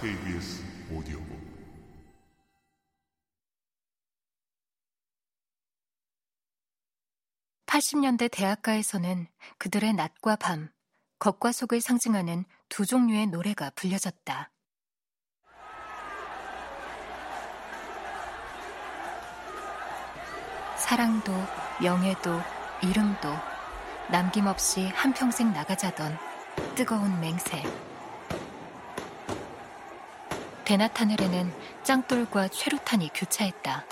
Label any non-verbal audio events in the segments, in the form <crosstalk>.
KBS 오디오북 80년대 대학가에서는 그들의 낮과 밤, 겉과 속을 상징하는 두 종류의 노래가 불려졌다. 사랑도, 명예도, 이름도 남김없이 한평생 나가자던 뜨거운 맹세. 대나타늘에는 짱돌과 최루탄이 교차했다.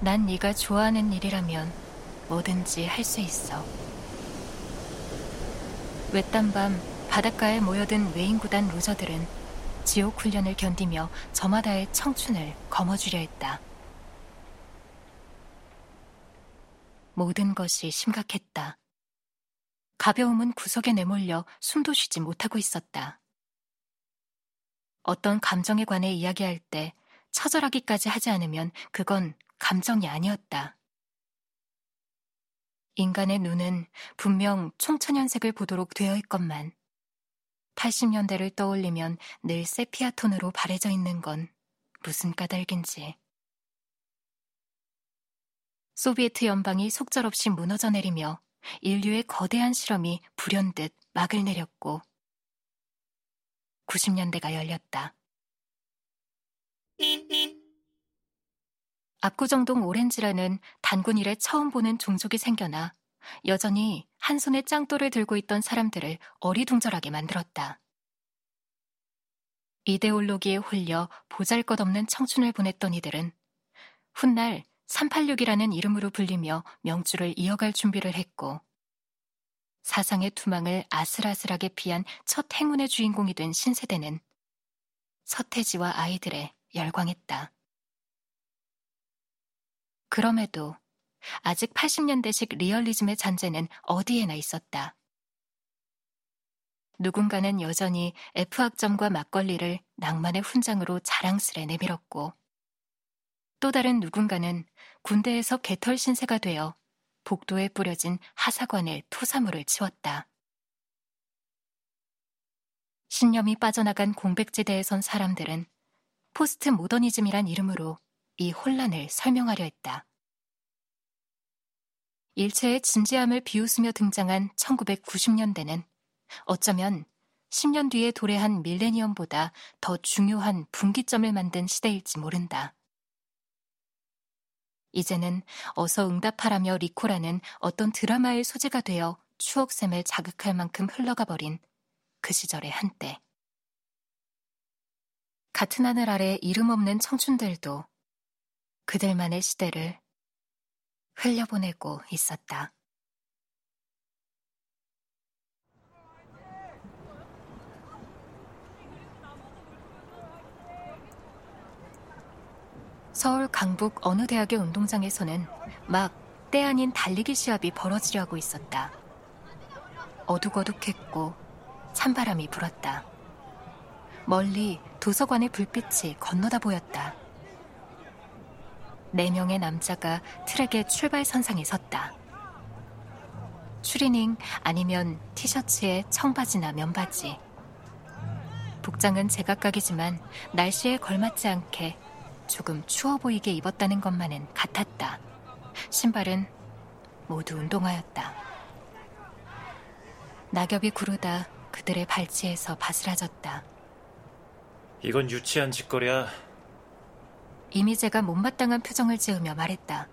난 네가 좋아하는 일이라면 뭐든지 할 수 있어. 외딴 밤 바닷가에 모여든 외인구단 루저들은 지옥 훈련을 견디며 저마다의 청춘을 거머쥐려 했다. 모든 것이 심각했다. 가벼움은 구석에 내몰려 숨도 쉬지 못하고 있었다. 어떤 감정에 관해 이야기할 때 처절하기까지 하지 않으면 그건 감정이 아니었다. 인간의 눈은 분명 총천연색을 보도록 되어 있건만 80년대를 떠올리면 늘 세피아 톤으로 바래져 있는 건 무슨 까닭인지. 소비에트 연방이 속절없이 무너져 내리며 인류의 거대한 실험이 불현듯 막을 내렸고 90년대가 열렸다. 압구정동 오렌지라는 단군 이래 처음 보는 종족이 생겨나 여전히 한 손에 짱돌을 들고 있던 사람들을 어리둥절하게 만들었다. 이데올로기에 홀려 보잘 것 없는 청춘을 보냈던 이들은 훗날 386이라는 이름으로 불리며 명주를 이어갈 준비를 했고 사상의 투망을 아슬아슬하게 피한 첫 행운의 주인공이 된 신세대는 서태지와 아이들에 열광했다. 그럼에도 아직 80년대식 리얼리즘의 잔재는 어디에나 있었다. 누군가는 여전히 F학점과 막걸리를 낭만의 훈장으로 자랑스레 내밀었고 또 다른 누군가는 군대에서 개털 신세가 되어 복도에 뿌려진 하사관의 토사물을 치웠다. 신념이 빠져나간 공백지대에 선 사람들은 포스트 모더니즘이란 이름으로 이 혼란을 설명하려 했다. 일체의 진지함을 비웃으며 등장한 1990년대는 어쩌면 10년 뒤에 도래한 밀레니엄보다 더 중요한 분기점을 만든 시대일지 모른다. 이제는 어서 응답하라며 리코라는 어떤 드라마의 소재가 되어 추억샘을 자극할 만큼 흘러가 버린 그 시절의 한때. 같은 하늘 아래 이름 없는 청춘들도 그들만의 시대를 흘려보내고 있었다. 서울 강북 어느 대학의 운동장에서는 막 때 아닌 달리기 시합이 벌어지려 하고 있었다. 어둑어둑했고 찬바람이 불었다. 멀리 도서관의 불빛이 건너다 보였다. 네 명의 남자가 트랙의 출발선상에 섰다. 추리닝 아니면 티셔츠에 청바지나 면바지. 복장은 제각각이지만 날씨에 걸맞지 않게 조금 추워 보이게 입었다는 것만은 같았다. 신발은 모두 운동화였다. 낙엽이 구르다 그들의 발치에서 바스라졌다. 이건 유치한 짓거리야. 이미재가 못마땅한 표정을 지으며 말했다.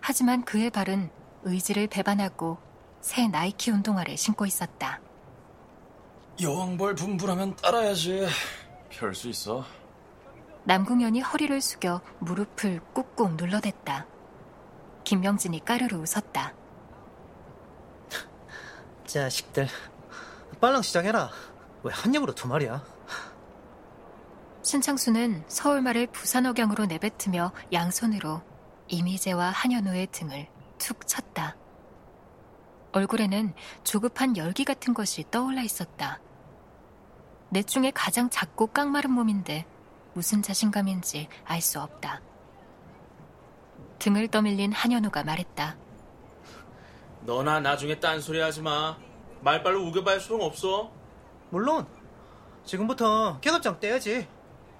하지만 그의 발은 의지를 배반하고 새 나이키 운동화를 신고 있었다. 여왕벌 분부라면 따라야지. 별 수 있어. 남궁현이 허리를 숙여 무릎을 꾹꾹 눌러댔다. 김명진이 까르르 웃었다. <laughs> 자식들, 빨랑 시작해라. 왜 한 입으로 두 말이야? 신창수는 서울말을 부산억양으로 내뱉으며 양손으로 이미재와 한현우의 등을 툭 쳤다. 얼굴에는 조급한 열기 같은 것이 떠올라 있었다. 넷 중에 가장 작고 깡마른 몸인데 무슨 자신감인지 알 수 없다. 등을 떠밀린 한현우가 말했다. 너나 나중에 딴소리 하지 마. 말빨로 우겨봐야 소용없어. 물론 지금부터 계급장 떼야지.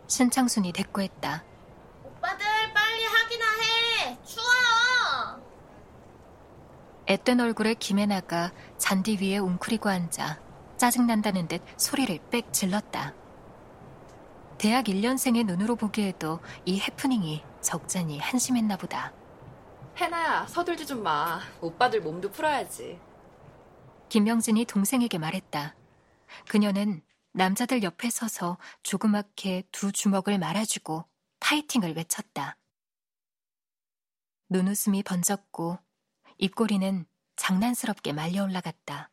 신창순이 대꾸했다. 오빠들 빨리 하기나 해. 추워. 앳된 얼굴에 김혜나가 잔디 위에 웅크리고 앉아 짜증난다는 듯 소리를 빽 질렀다. 대학 1년생의 눈으로 보기에도 이 해프닝이 적잖이 한심했나 보다. 해나야, 서둘지 좀 마. 오빠들 몸도 풀어야지. 김명진이 동생에게 말했다. 그녀는 남자들 옆에 서서 조그맣게 두 주먹을 말아주고 파이팅을 외쳤다. 눈웃음이 번졌고 입꼬리는 장난스럽게 말려 올라갔다.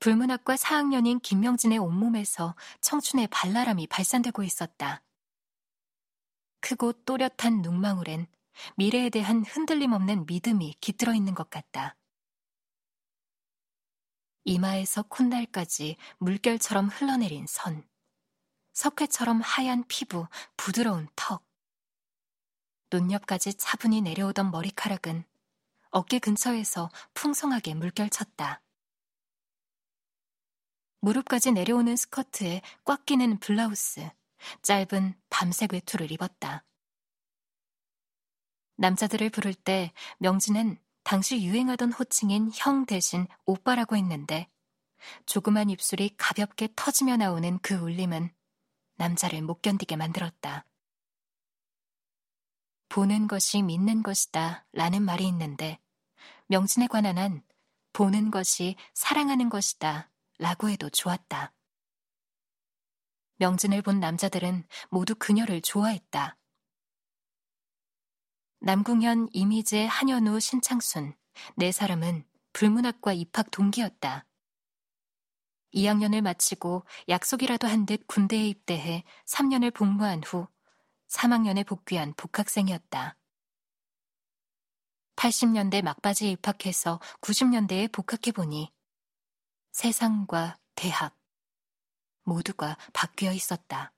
불문학과 4학년인 김명진의 온몸에서 청춘의 발랄함이 발산되고 있었다. 크고 또렷한 눈망울엔 미래에 대한 흔들림 없는 믿음이 깃들어 있는 것 같다. 이마에서 콧날까지 물결처럼 흘러내린 선. 석회처럼 하얀 피부, 부드러운 턱. 눈옆까지 차분히 내려오던 머리카락은 어깨 근처에서 풍성하게 물결쳤다. 무릎까지 내려오는 스커트에 꽉 끼는 블라우스, 짧은 밤색 외투를 입었다. 남자들을 부를 때 명진은 당시 유행하던 호칭인 형 대신 오빠라고 했는데 조그만 입술이 가볍게 터지며 나오는 그 울림은 남자를 못 견디게 만들었다. 보는 것이 믿는 것이다 라는 말이 있는데 명진에 관한 한 보는 것이 사랑하는 것이다 라고 해도 좋았다. 명진을 본 남자들은 모두 그녀를 좋아했다. 남궁현, 이미재, 한현우, 신창순 네 사람은 불문학과 입학 동기였다. 2학년을 마치고 약속이라도 한 듯 군대에 입대해 3년을 복무한 후 3학년에 복귀한 복학생이었다. 80년대 막바지에 입학해서 90년대에 복학해보니 세상과 대학 모두가 바뀌어 있었다.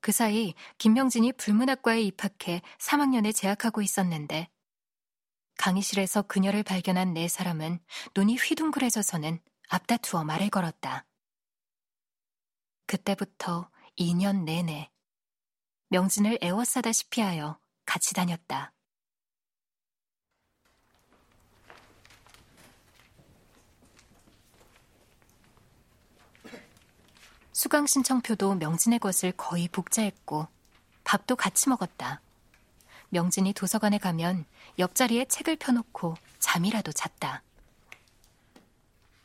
그 사이 김명진이 불문학과에 입학해 3학년에 재학하고 있었는데 강의실에서 그녀를 발견한 네 사람은 눈이 휘둥그레져서는 앞다투어 말을 걸었다. 그때부터 2년 내내 명진을 애워싸다시피 하여 같이 다녔다. 수강 신청표도 명진의 것을 거의 복제했고 밥도 같이 먹었다. 명진이 도서관에 가면 옆자리에 책을 펴놓고 잠이라도 잤다.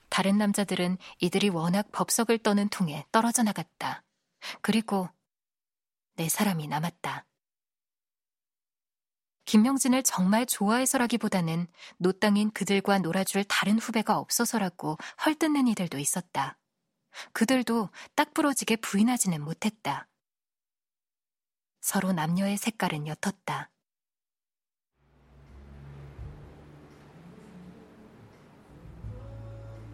다른 남자들은 이들이 워낙 법석을 떠는 통에 떨어져 나갔다. 그리고 네 사람이 남았다. 김명진을 정말 좋아해서라기보다는 노땅인 그들과 놀아줄 다른 후배가 없어서라고 헐뜯는 이들도 있었다. 그들도 딱 부러지게 부인하지는 못했다. 서로 남녀의 색깔은 옅었다.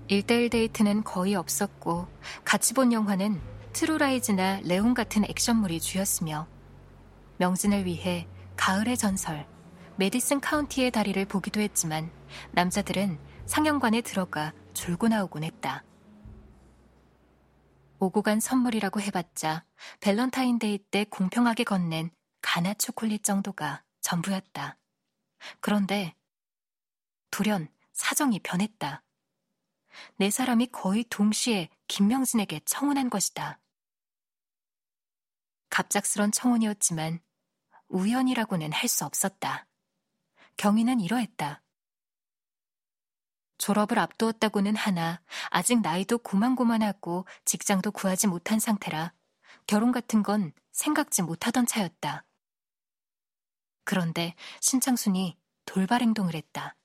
일대일 데이트는 거의 없었고 같이 본 영화는 True Lies나 레온 같은 액션물이 주였으며 명진을 위해 가을의 전설, 메디슨 카운티의 다리를 보기도 했지만 남자들은 상영관에 들어가 졸고 나오곤 했다. 오고 간 선물이라고 해봤자 밸런타인데이 때 공평하게 건넨 가나 초콜릿 정도가 전부였다. 그런데 돌연 사정이 변했다. 네 사람이 거의 동시에 김명진에게 청혼한 것이다. 갑작스런 청혼이었지만 우연이라고는 할 수 없었다. 경위는 이러했다. 졸업을 앞두었다고는 하나 아직 나이도 고만고만하고 직장도 구하지 못한 상태라 결혼 같은 건 생각지 못하던 차였다. 그런데 신창순이 돌발 행동을 했다.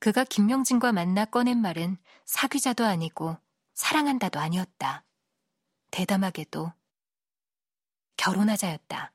그가 김명진과 만나 꺼낸 말은 사귀자도 아니고 사랑한다도 아니었다. 대담하게도 결혼하자였다.